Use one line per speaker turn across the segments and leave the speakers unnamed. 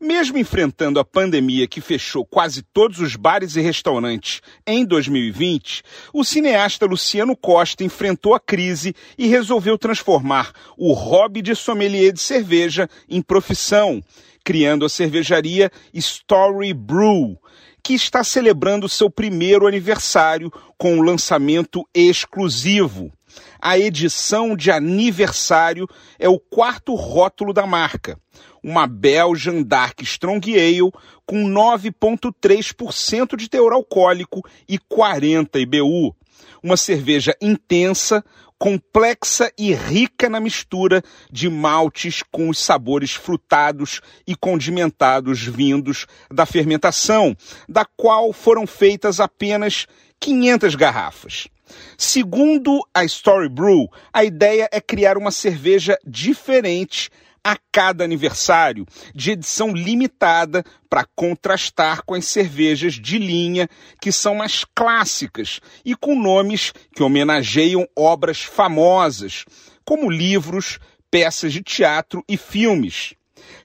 Mesmo enfrentando a pandemia que fechou quase todos os bares e restaurantes em 2020, o cineasta Luciano Costa enfrentou a crise e resolveu transformar o hobby de sommelier de cerveja em profissão, criando a cervejaria Story Brew, que está celebrando seu primeiro aniversário com um lançamento exclusivo. A edição de aniversário é o quarto rótulo da marca uma Belgian Dark Strong Ale com 9,3% de teor alcoólico e 40 IBU. Uma cerveja intensa, complexa e rica na mistura de maltes com os sabores frutados e condimentados vindos da fermentação, da qual foram feitas apenas 500 garrafas. Segundo a Story Brew, a ideia é criar uma cerveja diferente a cada aniversário, de edição limitada para contrastar com as cervejas de linha que são mais clássicas e com nomes que homenageiam obras famosas, como livros, peças de teatro e filmes.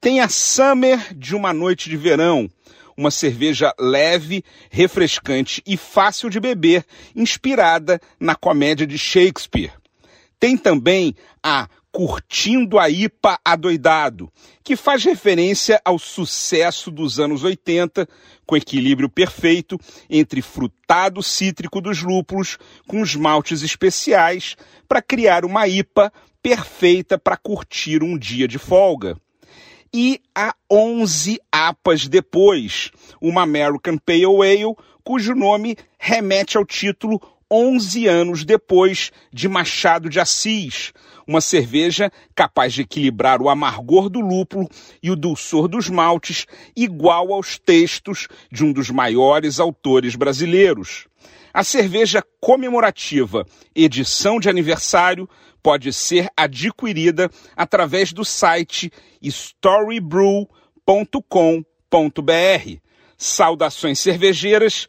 Tem a Summer de uma noite de verão, uma cerveja leve, refrescante e fácil de beber, inspirada na comédia de Shakespeare. Tem também a Curtindo a IPA Adoidado, que faz referência ao sucesso dos anos 80, com equilíbrio perfeito entre frutado cítrico dos lúpulos com os maltes especiais, para criar uma IPA perfeita para curtir um dia de folga. E a 11 APAs depois, uma American Pale Ale, cujo nome remete ao título 11 anos depois de Machado de Assis, uma cerveja capaz de equilibrar o amargor do lúpulo e o dulçor dos maltes, igual aos textos de um dos maiores autores brasileiros. A cerveja comemorativa edição de aniversário pode ser adquirida através do site storybrew.com.br. Saudações cervejeiras